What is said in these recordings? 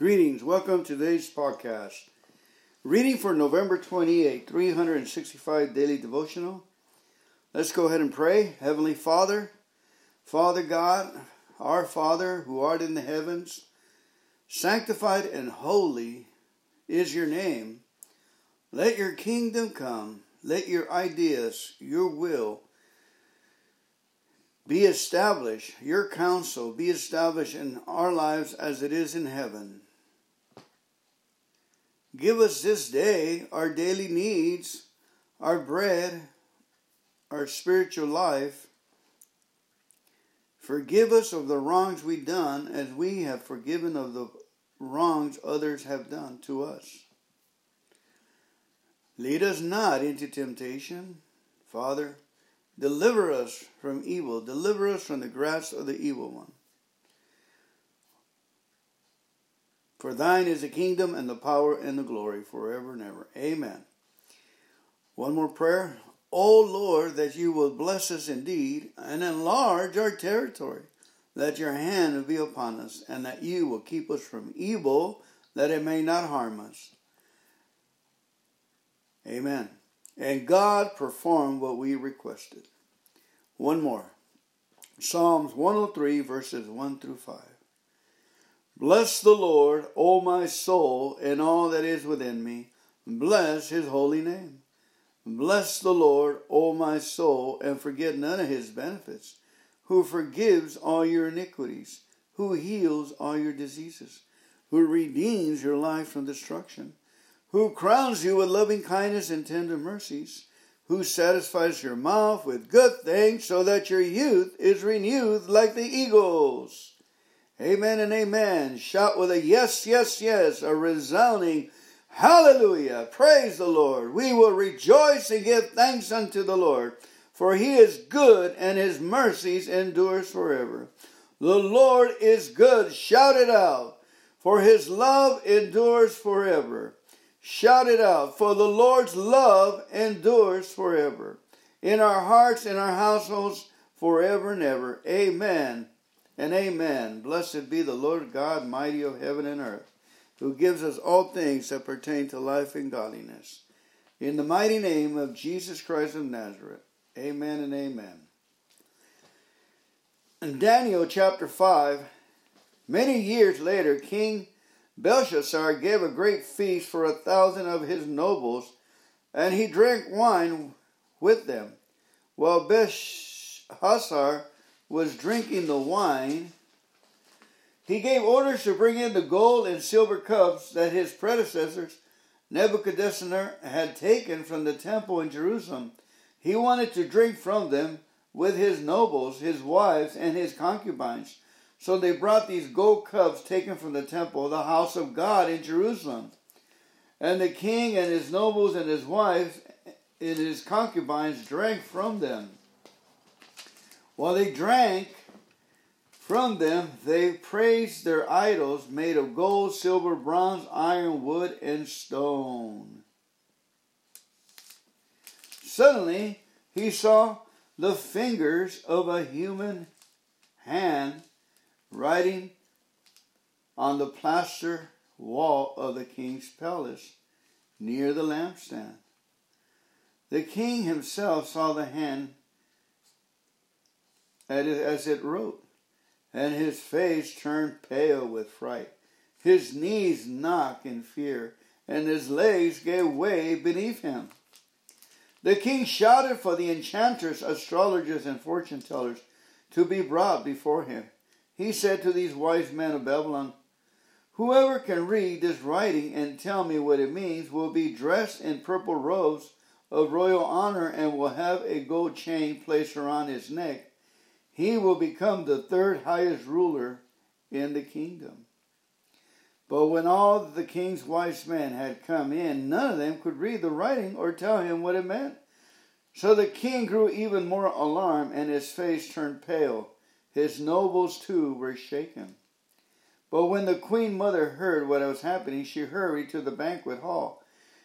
Greetings. Welcome to today's podcast. Reading for November 28, 365 daily devotional. Let's go ahead and pray. Heavenly Father, Father God, our Father who art in the heavens, sanctified and holy is your name. Let your kingdom come. Let your ideas, your will, be established, your counsel be established in our lives as it is in heaven. Give us this day our daily needs, our bread, our spiritual life. Forgive us of the wrongs we've done as we have forgiven of the wrongs others have done to us. Lead us not into temptation, Father. Deliver us from evil. Deliver us from the grasp of the evil one. For thine is the kingdom and the power and the glory forever and ever. Amen. One more prayer. O Lord, that you will bless us indeed and enlarge our territory, that your hand will be upon us, and that you will keep us from evil, that it may not harm us. Amen. And God performed what we requested. One more. Psalms 103, verses 1 through 5. Bless the Lord, O my soul, and all that is within me. Bless his holy name. Bless the Lord, O my soul, and forget none of his benefits, who forgives all your iniquities, who heals all your diseases, who redeems your life from destruction, who crowns you with loving kindness and tender mercies, who satisfies your mouth with good things so that your youth is renewed like the eagles. Amen and amen. Shout with a yes, yes, yes, a resounding hallelujah. Praise the Lord. We will rejoice and give thanks unto the Lord, for he is good and his mercies endures forever. The Lord is good. Shout it out, for his love endures forever. Shout it out, for the Lord's love endures forever. In our hearts, in our households, forever and ever. Amen and amen. Blessed be the Lord God, mighty of heaven and earth, who gives us all things that pertain to life and godliness. In the mighty name of Jesus Christ of Nazareth, amen and amen. In Daniel chapter 5, many years later, King Belshazzar gave a great feast for a thousand of his nobles, and he drank wine with them. While Belshazzar was drinking the wine, he gave orders to bring in the gold and silver cups that his predecessors, Nebuchadnezzar, had taken from the temple in Jerusalem. He wanted to drink from them with his nobles, his wives, and his concubines. So they brought these gold cups taken from the temple, the house of God in Jerusalem. And the king and his nobles and his wives and his concubines drank from them. While they drank from them, they praised their idols made of gold, silver, bronze, iron, wood, and stone. Suddenly, he saw the fingers of a human hand writing on the plaster wall of the king's palace near the lampstand. The king himself saw the hand as it wrote, and his face turned pale with fright. His knees knocked in fear, and his legs gave way beneath him. The king shouted for the enchanters, astrologers, and fortune tellers to be brought before him. He said to these wise men of Babylon, Whoever can read this writing and tell me what it means will be dressed in purple robes of royal honor and will have a gold chain placed around his neck he will become the third highest ruler in the kingdom. But when all the king's wise men had come in, none of them could read the writing or tell him what it meant. So the king grew even more alarmed, and his face turned pale. His nobles, too, were shaken. But when the queen mother heard what was happening, she hurried to the banquet hall.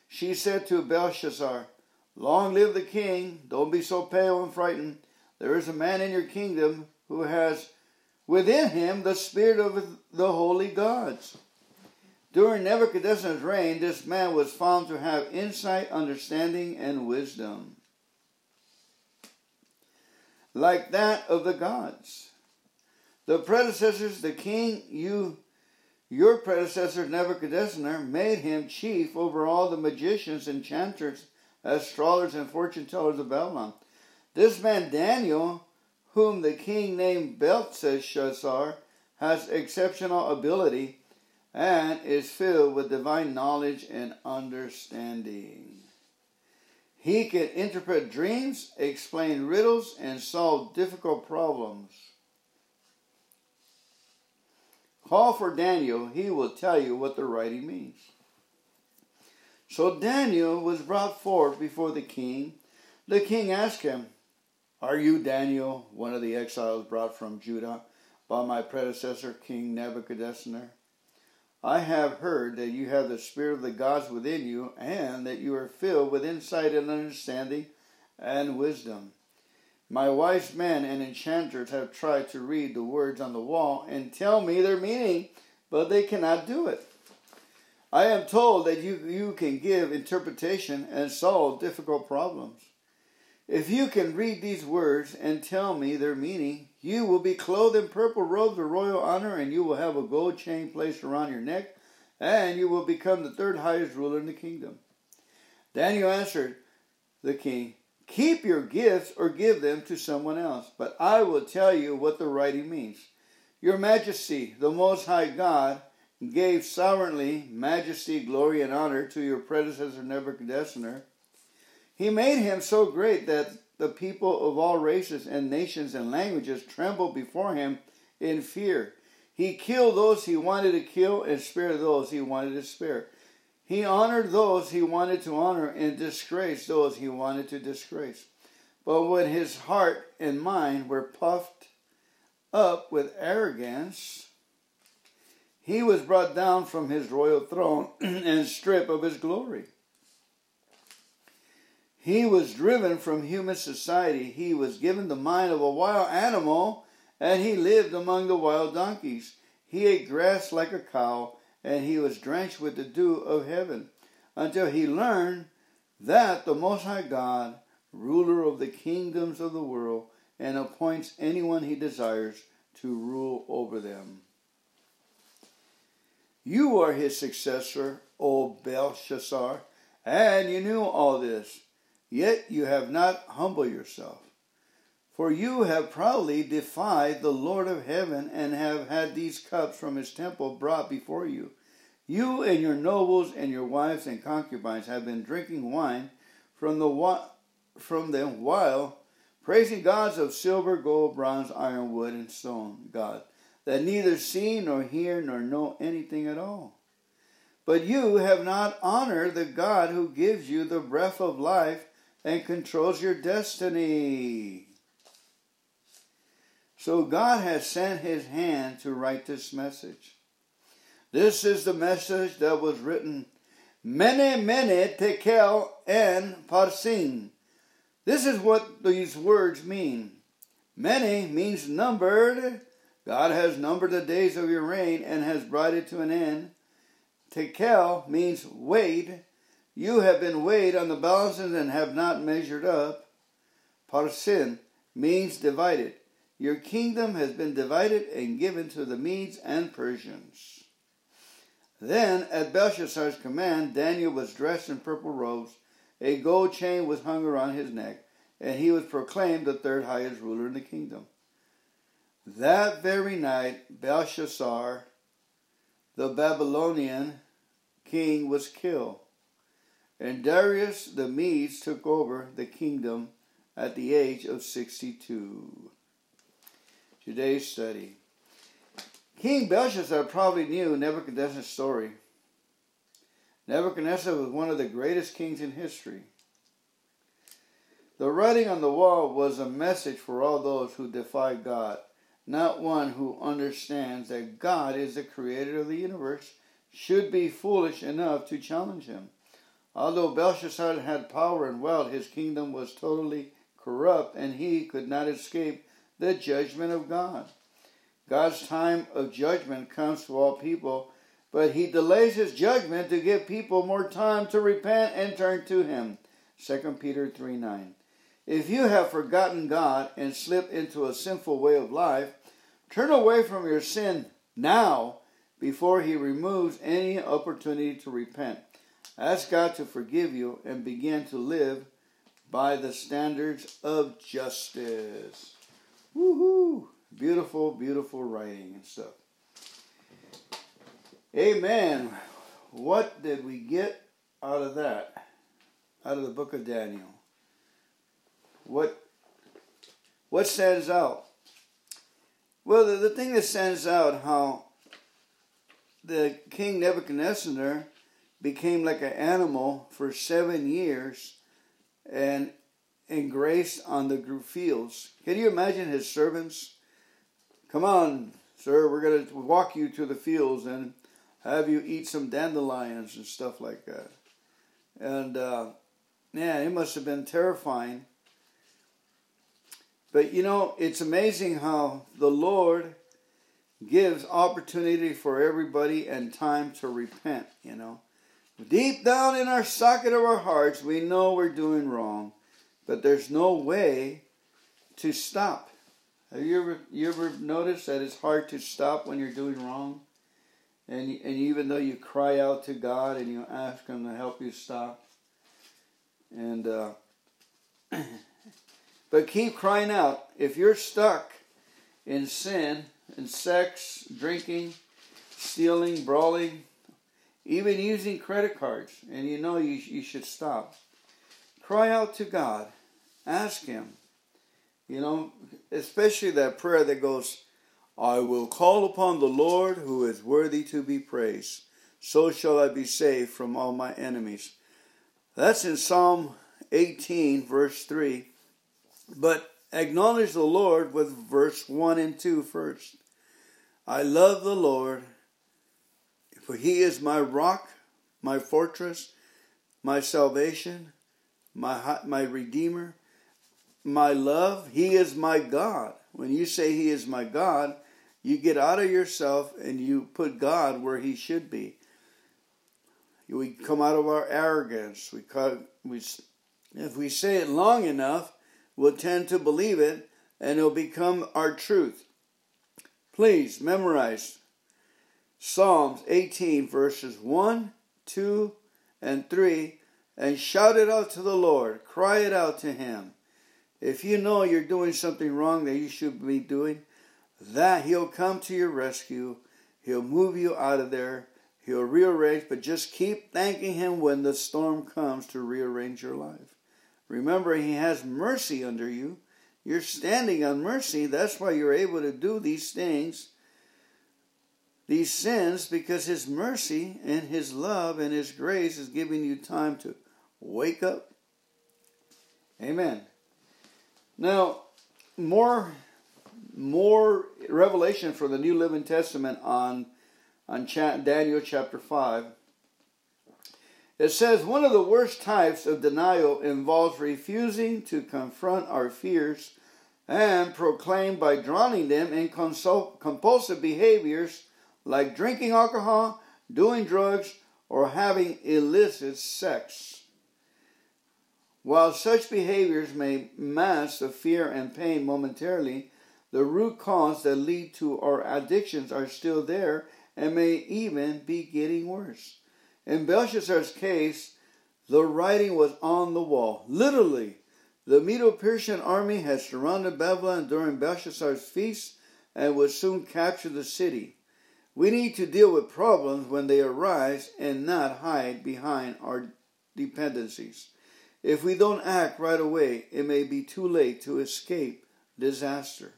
She said to Belshazzar, Long live the king! Don't be so pale and frightened. There is a man in your kingdom who has within him the spirit of the holy gods. During Nebuchadnezzar's reign, this man was found to have insight, understanding, and wisdom, like that of the gods. The predecessors, the king, you, your predecessor Nebuchadnezzar, made him chief over all the magicians, enchanters, astrologers, and fortune tellers of Babylon. This man Daniel, whom the king named Belteshazzar, has exceptional ability and is filled with divine knowledge and understanding. He can interpret dreams, explain riddles, and solve difficult problems. Call for Daniel, he will tell you what the writing means. So Daniel was brought forth before the king. The king asked him, Are you Daniel, one of the exiles brought from Judah by my predecessor, King Nebuchadnezzar? I have heard that you have the Spirit of the gods within you, and that you are filled with insight and understanding and wisdom. My wise men and enchanters have tried to read the words on the wall and tell me their meaning, but they cannot do it. I am told that you, you can give interpretation and solve difficult problems. If you can read these words and tell me their meaning, you will be clothed in purple robes of royal honor, and you will have a gold chain placed around your neck, and you will become the third highest ruler in the kingdom. Daniel answered the king, Keep your gifts or give them to someone else, but I will tell you what the writing means. Your majesty, the Most High God, gave sovereignly majesty, glory, and honor to your predecessor Nebuchadnezzar. He made him so great that the people of all races and nations and languages trembled before him in fear. He killed those he wanted to kill and spared those he wanted to spare. He honored those he wanted to honor and disgraced those he wanted to disgrace. But when his heart and mind were puffed up with arrogance, he was brought down from his royal throne and stripped of his glory. He was driven from human society. He was given the mind of a wild animal, and he lived among the wild donkeys. He ate grass like a cow and he was drenched with the dew of heaven until he learned that the Most High God, ruler of the kingdoms of the world, and appoints anyone he desires to rule over them. You are his successor, O Belshazzar, and you knew all this, yet you have not humbled yourself. For you have proudly defied the Lord of heaven and have had these cups from his temple brought before you. You and your nobles and your wives and concubines have been drinking wine from, the, from them while praising gods of silver, gold, bronze, iron, wood, and stone, God, that neither see nor hear nor know anything at all. But you have not honored the God who gives you the breath of life and controls your destiny. So God has sent his hand to write this message. This is the message that was written Mene, Mene Tekel and Parsin. This is what these words mean. Mene means numbered. God has numbered the days of your reign and has brought it to an end. Tekel means weighed. You have been weighed on the balances and have not measured up. Parsin means divided. Your kingdom has been divided and given to the Medes and Persians. Then, at Belshazzar's command, Daniel was dressed in purple robes, a gold chain was hung around his neck, and he was proclaimed the third highest ruler in the kingdom. That very night, Belshazzar, the Babylonian king, was killed, and Darius the Medes took over the kingdom at the age of 62. Today's study. King Belshazzar probably knew Nebuchadnezzar's story. Nebuchadnezzar was one of the greatest kings in history. The writing on the wall was a message for all those who defy God, not one who understands that God is the creator of the universe should be foolish enough to challenge him. Although Belshazzar had power and wealth, his kingdom was totally corrupt and he could not escape the judgment of God. God's time of judgment comes to all people, but he delays his judgment to give people more time to repent and turn to him. 2 Peter 3 9. If you have forgotten God and slipped into a sinful way of life, turn away from your sin now before he removes any opportunity to repent. Ask God to forgive you and begin to live by the standards of justice. Woohoo! Beautiful, beautiful writing and stuff. Amen. What did we get out of that? Out of the book of Daniel? What what stands out? Well, the, the thing that stands out how the king Nebuchadnezzar became like an animal for seven years and grazed on the fields. Can you imagine his servants? Come on, sir, we're going to walk you to the fields and have you eat some dandelions and stuff like that. And uh, man, it must have been terrifying. But you know, it's amazing how the Lord gives opportunity for everybody and time to repent, you know. Deep down in our socket of our hearts, we know we're doing wrong, but there's no way to stop. Have you ever you ever noticed that it's hard to stop when you're doing wrong? And and even though you cry out to God and you ask Him to help you stop, and uh, but keep crying out. If you're stuck in sin, in sex, drinking, stealing, brawling, even using credit cards, and you know you, you should stop. Cry out to God. Ask Him. You know, especially that prayer that goes, I will call upon the Lord who is worthy to be praised. So shall I be saved from all my enemies. That's in Psalm 18, verse 3. But acknowledge the Lord with verse 1 and 2 first. I love the Lord for he is my rock, my fortress, my salvation, my, my redeemer, my love. He is my God. When you say he is my God, you get out of yourself and you put God where he should be. We come out of our arrogance. We, we, if we say it long enough, we'll tend to believe it and it'll become our truth. Please memorize Psalms 18, verses 1, 2, and 3, and shout it out to the Lord. Cry it out to Him. If you know you're doing something wrong that you should be doing, that He'll come to your rescue. He'll move you out of there. He'll rearrange, but just keep thanking Him when the storm comes to rearrange your life. Remember, He has mercy under you. You're standing on mercy. That's why you're able to do these things these sins because His mercy and His love and His grace is giving you time to wake up. Amen. Now, more more revelation for the New Living Testament on on Daniel chapter 5. It says one of the worst types of denial involves refusing to confront our fears and proclaim by drowning them in compulsive behaviors like drinking alcohol, doing drugs, or having illicit sex. While such behaviors may mask the fear and pain momentarily, the root cause that lead to our addictions are still there and may even be getting worse. In Belshazzar's case, the writing was on the wall. Literally, the Medo Persian army had surrounded Babylon during Belshazzar's feast and would soon capture the city. We need to deal with problems when they arise and not hide behind our dependencies. If we don't act right away, it may be too late to escape disaster.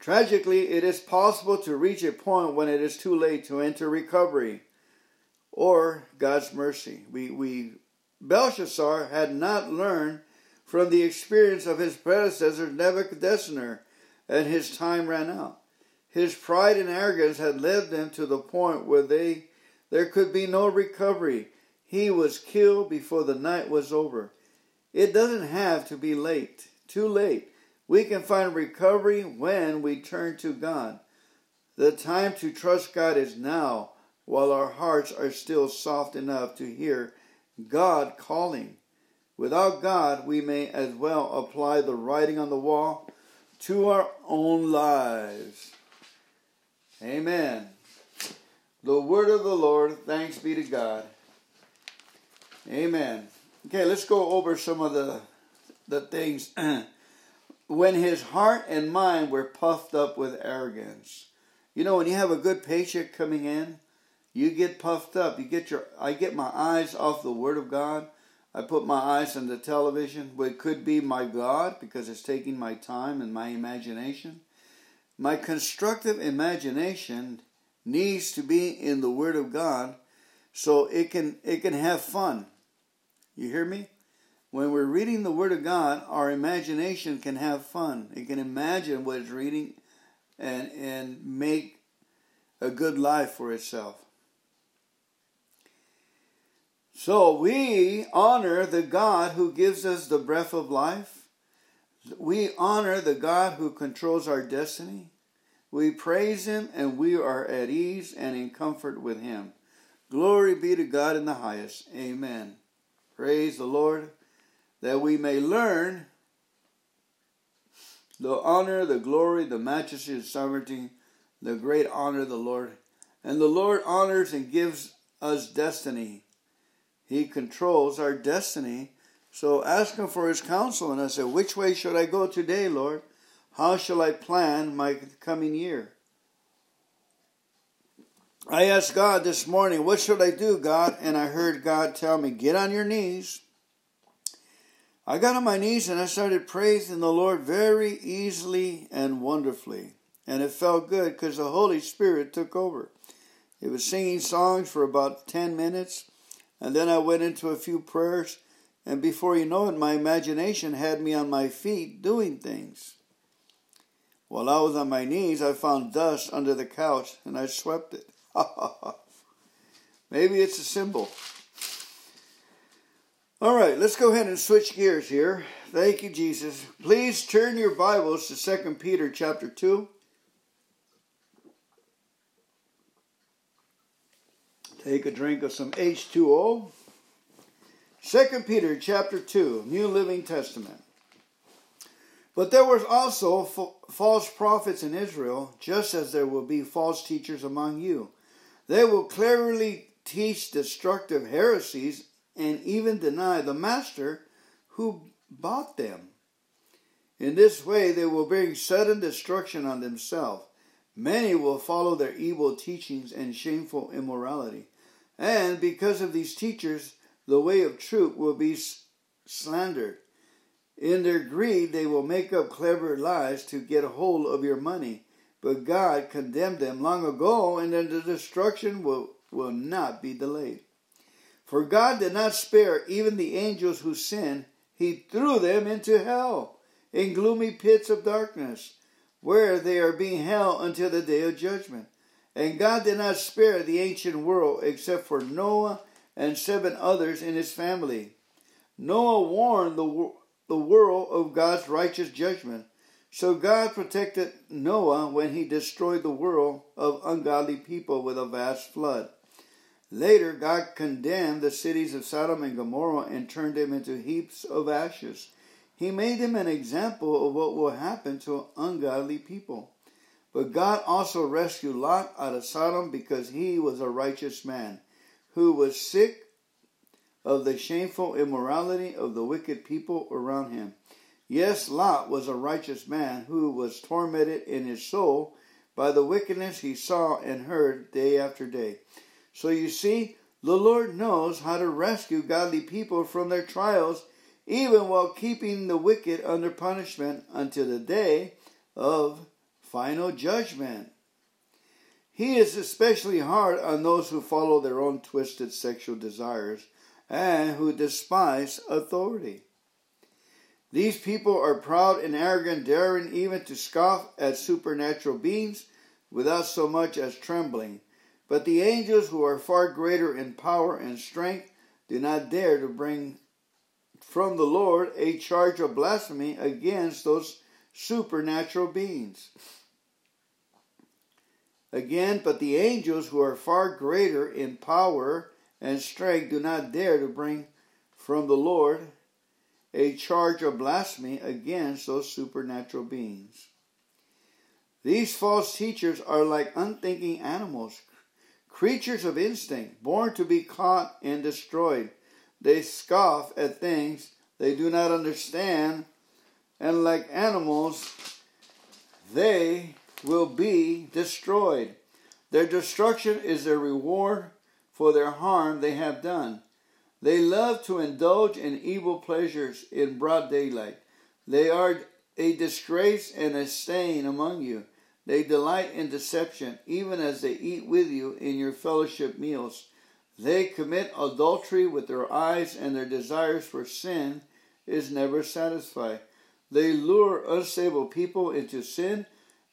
Tragically, it is possible to reach a point when it is too late to enter recovery or God's mercy. We, we Belshazzar had not learned from the experience of his predecessor Nebuchadnezzar, and his time ran out. His pride and arrogance had led them to the point where they there could be no recovery. He was killed before the night was over. It doesn't have to be late, too late. We can find recovery when we turn to God. The time to trust God is now, while our hearts are still soft enough to hear God calling. Without God, we may as well apply the writing on the wall to our own lives. Amen. The word of the Lord, thanks be to God. Amen. Okay, let's go over some of the the things. when his heart and mind were puffed up with arrogance. You know, when you have a good paycheck coming in, you get puffed up. You get your I get my eyes off the word of God. I put my eyes on the television, what could be my God because it's taking my time and my imagination. My constructive imagination needs to be in the Word of God so it can it can have fun. You hear me? When we're reading the Word of God, our imagination can have fun. It can imagine what it's reading and and make a good life for itself. So we honor the God who gives us the breath of life. We honor the God who controls our destiny. We praise him and we are at ease and in comfort with him. Glory be to God in the highest. Amen. Praise the Lord that we may learn the honor, the glory, the majesty, and sovereignty, the great honor of the Lord. And the Lord honors and gives us destiny. He controls our destiny. So ask Him for His counsel. And I said, Which way should I go today, Lord? How shall I plan my coming year? I asked God this morning, What should I do, God? And I heard God tell me, Get on your knees. I got on my knees and I started praising the Lord very easily and wonderfully. And it felt good because the Holy Spirit took over. It was singing songs for about 10 minutes and then I went into a few prayers, and before you know it, my imagination had me on my feet doing things. While I was on my knees, I found dust under the couch and I swept it. Maybe it's a symbol. All right, let's go ahead and switch gears here. Thank you, Jesus. Please turn your Bibles to 2 Peter chapter 2. Take a drink of some H2O. 2 Peter chapter 2, New Living Testament. But there was also false prophets in Israel, just as there will be false teachers among you. They will clearly teach destructive heresies and even deny the master who bought them. In this way, they will bring sudden destruction on themselves. Many will follow their evil teachings and shameful immorality. And because of these teachers, the way of truth will be slandered. In their greed, they will make up clever lies to get hold of your money. But God condemned them long ago, and then the destruction will, will not be delayed. For God did not spare even the angels who sinned, He threw them into hell, in gloomy pits of darkness, where they are being held until the day of judgment. And God did not spare the ancient world except for Noah and seven others in his family. Noah warned the, the world of God's righteous judgment. So God protected Noah when he destroyed the world of ungodly people with a vast flood. Later, God condemned the cities of Sodom and Gomorrah and turned them into heaps of ashes. He made them an example of what will happen to ungodly people. But God also rescued Lot out of Sodom because he was a righteous man who was sick of the shameful immorality of the wicked people around him. Yes, Lot was a righteous man who was tormented in his soul by the wickedness he saw and heard day after day. So you see, the Lord knows how to rescue godly people from their trials, even while keeping the wicked under punishment until the day of final judgment. He is especially hard on those who follow their own twisted sexual desires and who despise authority. These people are proud and arrogant, daring even to scoff at supernatural beings without so much as trembling. But the angels, who are far greater in power and strength, do not dare to bring from the Lord a charge of blasphemy against those supernatural beings. Again, but the angels who are far greater in power and strength do not dare to bring from the Lord a charge of blasphemy against those supernatural beings. These false teachers are like unthinking animals, creatures of instinct, born to be caught and destroyed. They scoff at things they do not understand, and like animals, they will be destroyed. Their destruction is their reward for their harm they have done. They love to indulge in evil pleasures in broad daylight. They are a disgrace and a stain among you. They delight in deception, even as they eat with you in your fellowship meals. They commit adultery with their eyes, and their desires for sin is never satisfied. They lure unstable people into sin,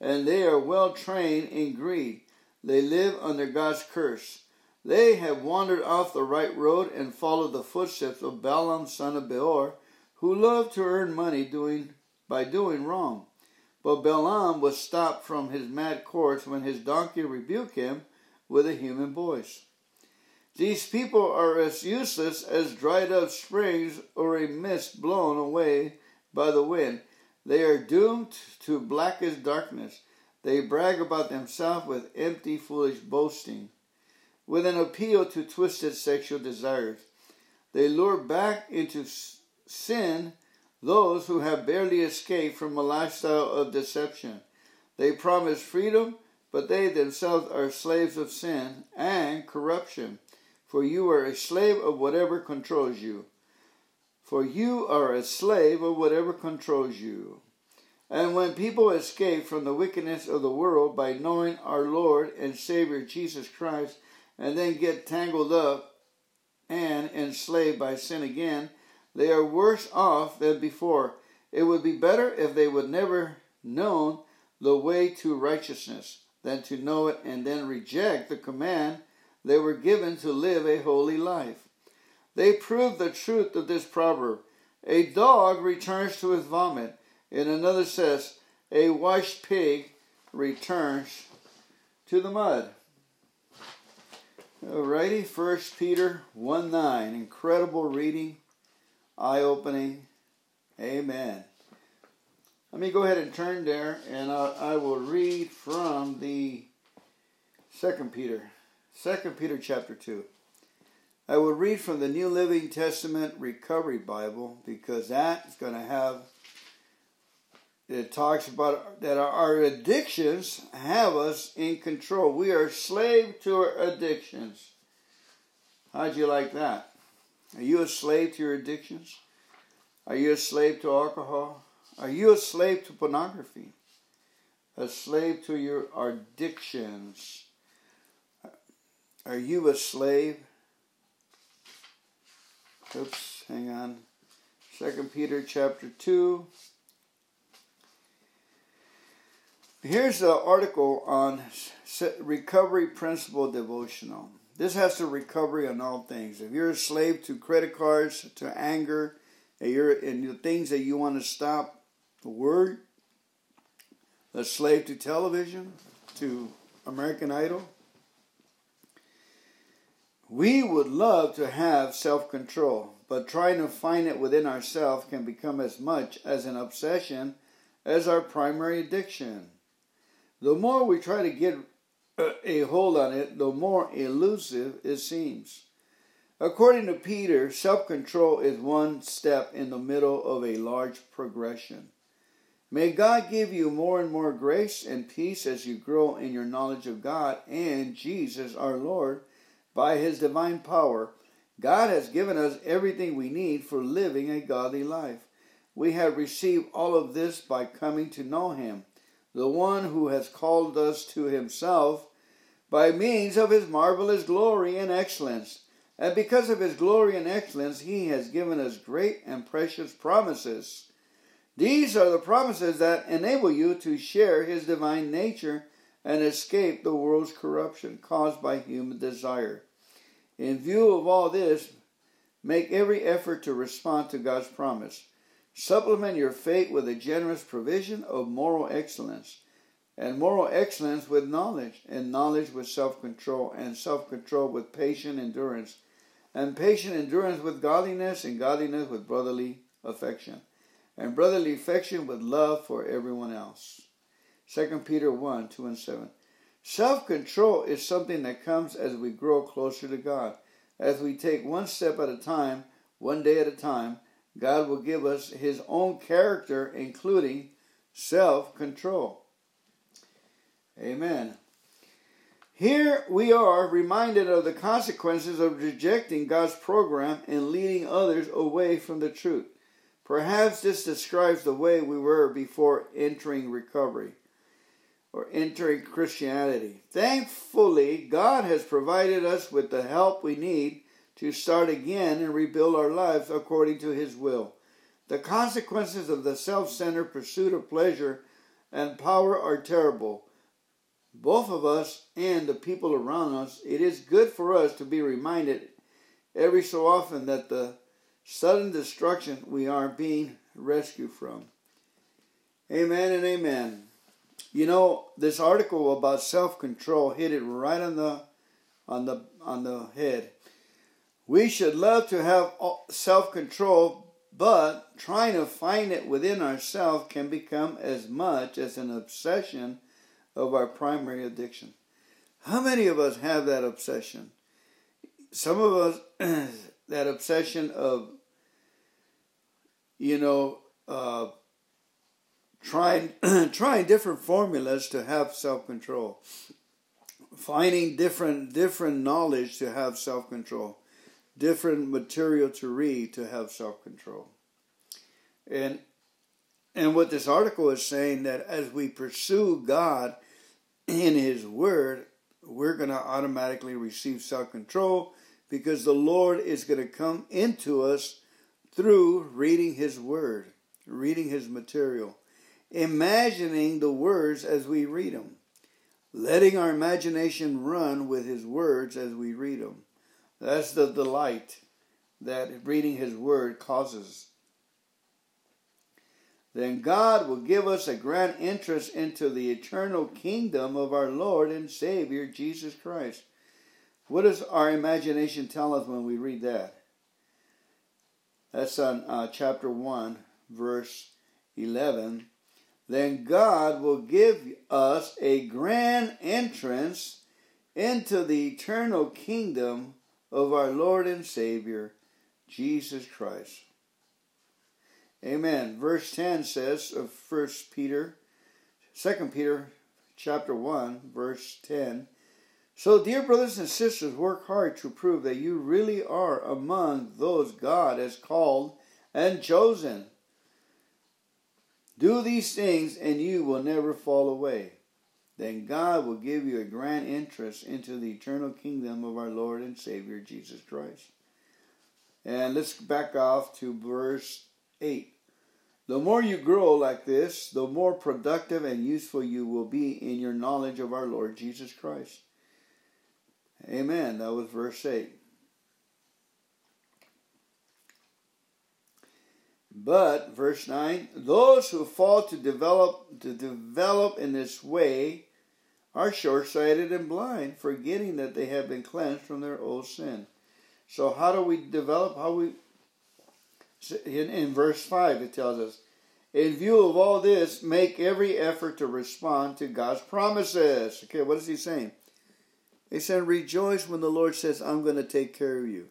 and they are well trained in greed. They live under God's curse. They have wandered off the right road and followed the footsteps of Balaam son of Beor, who loved to earn money doing by doing wrong. But Balaam was stopped from his mad course when his donkey rebuked him with a human voice. These people are as useless as dried up springs or a mist blown away by the wind. They are doomed to blackest darkness. They brag about themselves with empty, foolish boasting, with an appeal to twisted sexual desires. They lure back into sin those who have barely escaped from a lifestyle of deception. They promise freedom, but they themselves are slaves of sin and corruption. For you are a slave of whatever controls you for you are a slave of whatever controls you. And when people escape from the wickedness of the world by knowing our Lord and Savior Jesus Christ, and then get tangled up and enslaved by sin again, they are worse off than before. It would be better if they would never known the way to righteousness than to know it and then reject the command they were given to live a holy life. They prove the truth of this proverb. A dog returns to his vomit, and another says, A washed pig returns to the mud. Alrighty, First Peter 1 9. Incredible reading, eye opening. Amen. Let me go ahead and turn there, and I, I will read from the Second Peter, Second Peter chapter 2. I will read from the New Living Testament Recovery Bible because that is going to have it talks about that our addictions have us in control. We are slave to our addictions. How'd you like that? Are you a slave to your addictions? Are you a slave to alcohol? Are you a slave to pornography? A slave to your addictions? Are you a slave Oops, hang on. Second Peter chapter 2. Here's the article on recovery principle devotional. This has to recovery on all things. If you're a slave to credit cards, to anger, and you're in the things that you want to stop, the word, a slave to television, to American Idol, we would love to have self control, but trying to find it within ourselves can become as much as an obsession as our primary addiction. The more we try to get uh, a hold on it, the more elusive it seems. According to Peter, self control is one step in the middle of a large progression. May God give you more and more grace and peace as you grow in your knowledge of God and Jesus our Lord by His divine power, God has given us everything we need for living a godly life. We have received all of this by coming to know Him, the one who has called us to Himself by means of His marvelous glory and excellence. And because of His glory and excellence, He has given us great and precious promises. These are the promises that enable you to share His divine nature and escape the world's corruption caused by human desire. In view of all this, make every effort to respond to God's promise. Supplement your faith with a generous provision of moral excellence. and moral excellence with knowledge, and knowledge with self control, and self control with patient endurance, and patient endurance with godliness, and godliness with brotherly affection, and brotherly affection with love for everyone else. 2 Peter 1 2 and 7. Self control is something that comes as we grow closer to God. As we take one step at a time, one day at a time, God will give us His own character, including self control. Amen. Here we are reminded of the consequences of rejecting God's program and leading others away from the truth. Perhaps this describes the way we were before entering recovery or entering Christianity. Thankfully, God has provided us with the help we need to start again and rebuild our lives according to His will. The consequences of the self centered pursuit of pleasure and power are terrible both of us and the people around us, it is good for us to be reminded every so often that the sudden destruction we are being rescued from. Amen and amen. You know, this article about self-control hit it right on the on the on the head. We should love to have self-control, but trying to find it within ourselves can become as much as an obsession of our primary addiction. How many of us have that obsession? Some of us, that obsession of, you know, uh, trying trying different formulas to have self control, finding different different knowledge to have self control, different material to read to have self control, and and what this article is saying that as we pursue God in His Word, we're going to automatically receive self control because the Lord is going to come into us through reading His Word, reading His material, imagining the words as we read them, letting our imagination run with His words as we read them. That's the delight that reading His Word causes then God will give us a grand interest into the eternal kingdom of our Lord and Savior Jesus Christ. What does our imagination tell us when we read that? That's on uh, chapter 1, verse 11. Then God will give us a grand entrance into the eternal kingdom of our Lord and Savior, Jesus Christ. Amen. Verse 10 says of 1 Peter, 2 Peter chapter 1, verse 10. So, dear brothers and sisters, work hard to prove that you really are among those God has called and chosen. Do these things, and you will never fall away. Then God will give you a grand interest into the eternal kingdom of our Lord and Savior Jesus Christ. And let's back off to verse 8. The more you grow like this, the more productive and useful you will be in your knowledge of our Lord Jesus Christ. Amen. That was verse 8. But verse 9, those who fall to develop to develop in this way are short-sighted and blind, forgetting that they have been cleansed from their old sin. So how do we develop? How we in, in verse 5, it tells us, in view of all this, make every effort to respond to God's promises. Okay, what is he saying? He's saying, rejoice when the Lord says, I'm going to take care of you.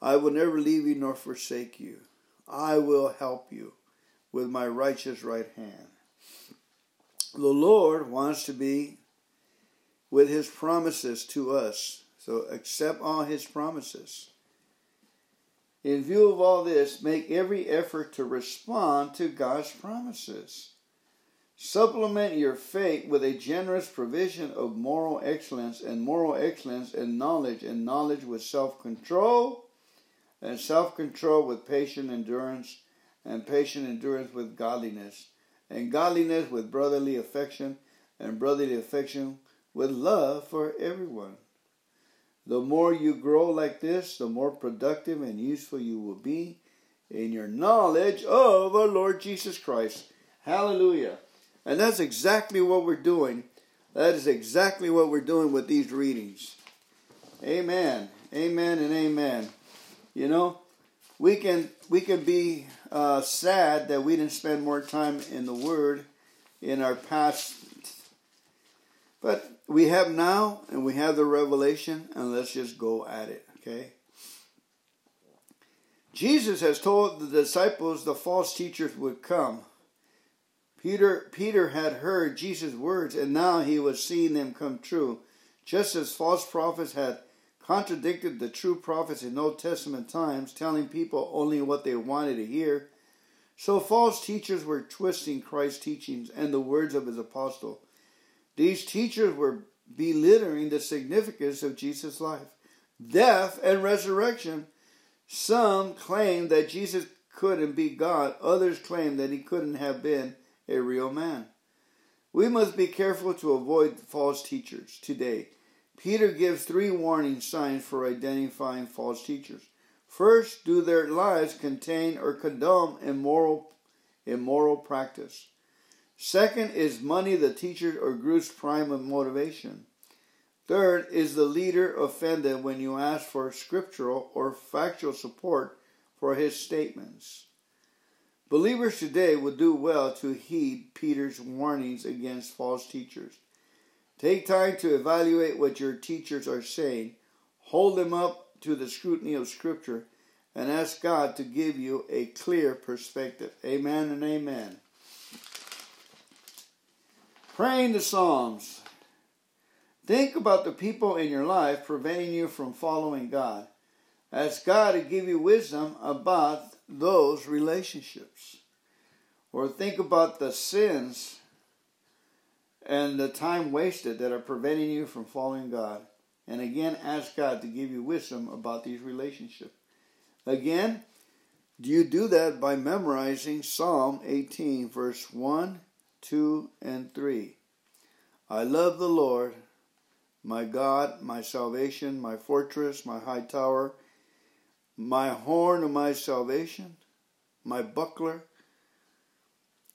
I will never leave you nor forsake you. I will help you with my righteous right hand. The Lord wants to be with his promises to us. So accept all his promises. In view of all this, make every effort to respond to God's promises. Supplement your faith with a generous provision of moral excellence and moral excellence and knowledge and knowledge with self control and self control with patient endurance and patient endurance with godliness and godliness with brotherly affection and brotherly affection with love for everyone. The more you grow like this, the more productive and useful you will be in your knowledge of our Lord Jesus Christ. Hallelujah. And that's exactly what we're doing. That is exactly what we're doing with these readings. Amen. Amen and amen. You know, we can we can be uh, sad that we didn't spend more time in the Word in our past, but we have now, and we have the revelation, and let's just go at it. Okay. Jesus has told the disciples the false teachers would come. Peter Peter had heard Jesus' words, and now he was seeing them come true, just as false prophets had contradicted the true prophets in Old Testament times, telling people only what they wanted to hear. So false teachers were twisting Christ's teachings and the words of his apostle. These teachers were belittling the significance of Jesus' life, death, and resurrection. Some claimed that Jesus couldn't be God, others claimed that he couldn't have been a real man. We must be careful to avoid false teachers today. Peter gives three warning signs for identifying false teachers. First, do their lives contain or condone immoral, immoral practice? Second, is money the teacher or group's prime motivation? Third, is the leader offended when you ask for scriptural or factual support for his statements? Believers today would do well to heed Peter's warnings against false teachers. Take time to evaluate what your teachers are saying, hold them up to the scrutiny of Scripture, and ask God to give you a clear perspective. Amen and amen. Praying the Psalms. Think about the people in your life preventing you from following God. Ask God to give you wisdom about those relationships. Or think about the sins and the time wasted that are preventing you from following God. And again, ask God to give you wisdom about these relationships. Again, do you do that by memorizing Psalm 18, verse 1, 2, and 3? I love the Lord, my God, my salvation, my fortress, my high tower, my horn of my salvation, my buckler,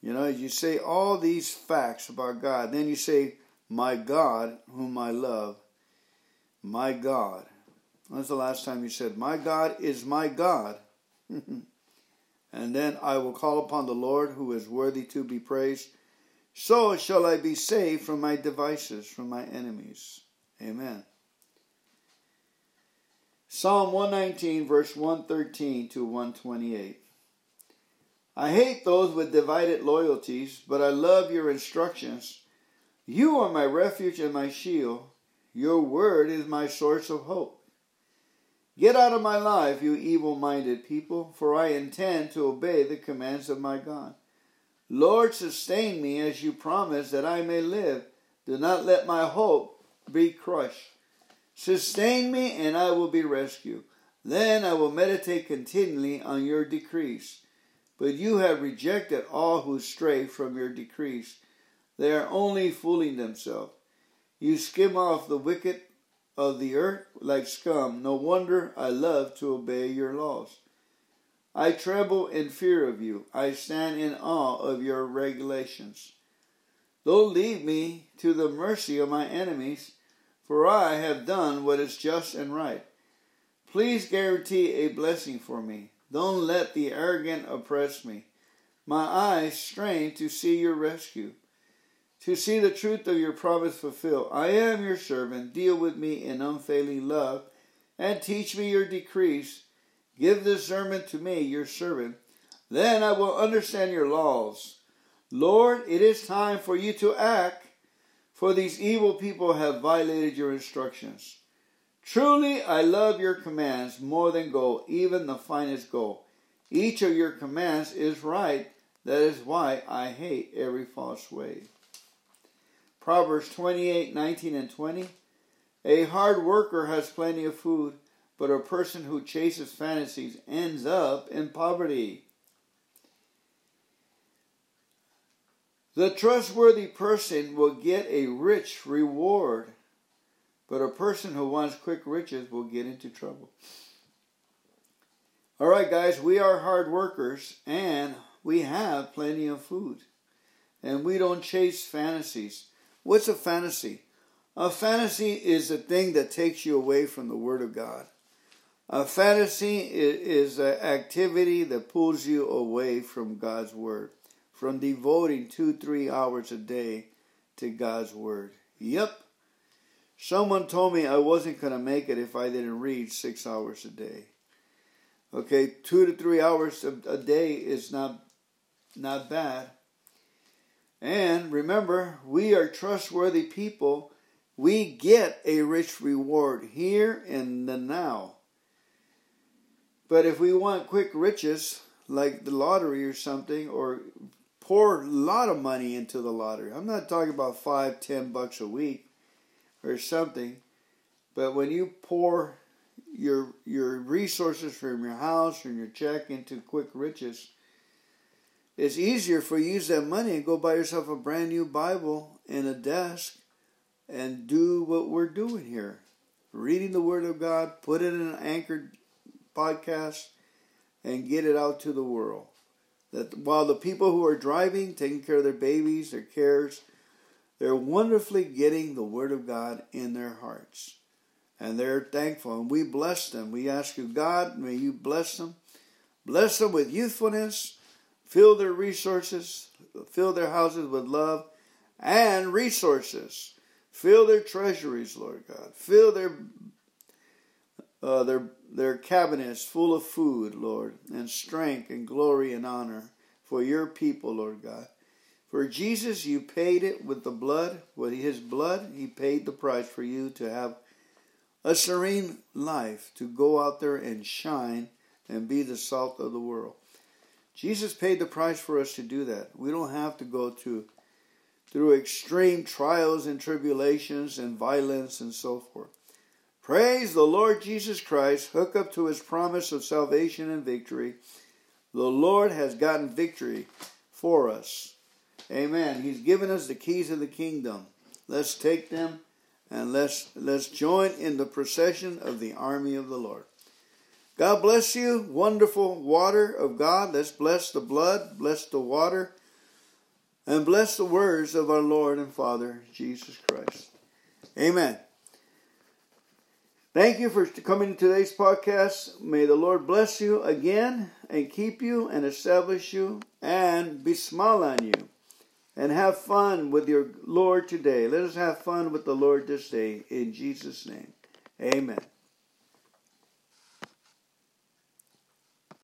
you know, you say all these facts about God. Then you say, My God, whom I love. My God. When's the last time you said, My God is my God? and then I will call upon the Lord who is worthy to be praised. So shall I be saved from my devices, from my enemies. Amen. Psalm 119, verse 113 to 128. I hate those with divided loyalties, but I love your instructions. You are my refuge and my shield. Your word is my source of hope. Get out of my life, you evil minded people, for I intend to obey the commands of my God. Lord, sustain me as you promised that I may live. Do not let my hope be crushed. Sustain me, and I will be rescued. Then I will meditate continually on your decrees. But you have rejected all who stray from your decrees. They are only fooling themselves. You skim off the wicked of the earth like scum. No wonder I love to obey your laws. I tremble in fear of you. I stand in awe of your regulations. Don't leave me to the mercy of my enemies, for I have done what is just and right. Please guarantee a blessing for me. Don't let the arrogant oppress me. My eyes strain to see your rescue, to see the truth of your promise fulfilled. I am your servant. Deal with me in unfailing love and teach me your decrees. Give discernment to me, your servant. Then I will understand your laws. Lord, it is time for you to act, for these evil people have violated your instructions. Truly, I love your commands more than gold, even the finest gold. Each of your commands is right. That is why I hate every false way. Proverbs 28 19 and 20. A hard worker has plenty of food, but a person who chases fantasies ends up in poverty. The trustworthy person will get a rich reward. But a person who wants quick riches will get into trouble. All right, guys, we are hard workers and we have plenty of food. and we don't chase fantasies. What's a fantasy? A fantasy is a thing that takes you away from the Word of God. A fantasy is an activity that pulls you away from God's Word, from devoting two, three hours a day to God's Word. Yep. Someone told me I wasn't going to make it if I didn't read six hours a day. Okay, two to three hours a, day is not not bad. And remember, we are trustworthy people. We get a rich reward here in the now. But if we want quick riches, like the lottery or something, or pour a lot of money into the lottery, I'm not talking about five, ten bucks a week or something, but when you pour your your resources from your house and your check into quick riches, it's easier for you to use that money and go buy yourself a brand new Bible and a desk and do what we're doing here. Reading the Word of God, put it in an anchored podcast, and get it out to the world. That while the people who are driving, taking care of their babies, their cares, they're wonderfully getting the Word of God in their hearts. And they're thankful. And we bless them. We ask you, God, may you bless them. Bless them with youthfulness Fill their resources, fill their houses with love and resources. Fill their treasuries, Lord God. Fill their uh, their their cabinets full of food, Lord, and strength and glory and honor for your people, Lord God. For Jesus, you paid it with the blood, with his blood, he paid the price for you to have a serene life, to go out there and shine and be the salt of the world. Jesus paid the price for us to do that. We don't have to go to through extreme trials and tribulations and violence and so forth. Praise the Lord Jesus Christ. Hook up to his promise of salvation and victory. The Lord has gotten victory for us. Amen. He's given us the keys of the kingdom. Let's take them and let's let's join in the procession of the army of the Lord. God bless you. Wonderful water of God. Let's bless the blood, bless the water, and bless the words of our Lord and Father, Jesus Christ. Amen. Thank you for coming to today's podcast. May the Lord bless you again and keep you and establish you and be small on you. And have fun with your Lord today. Let us have fun with the Lord this day in Jesus' name. Amen.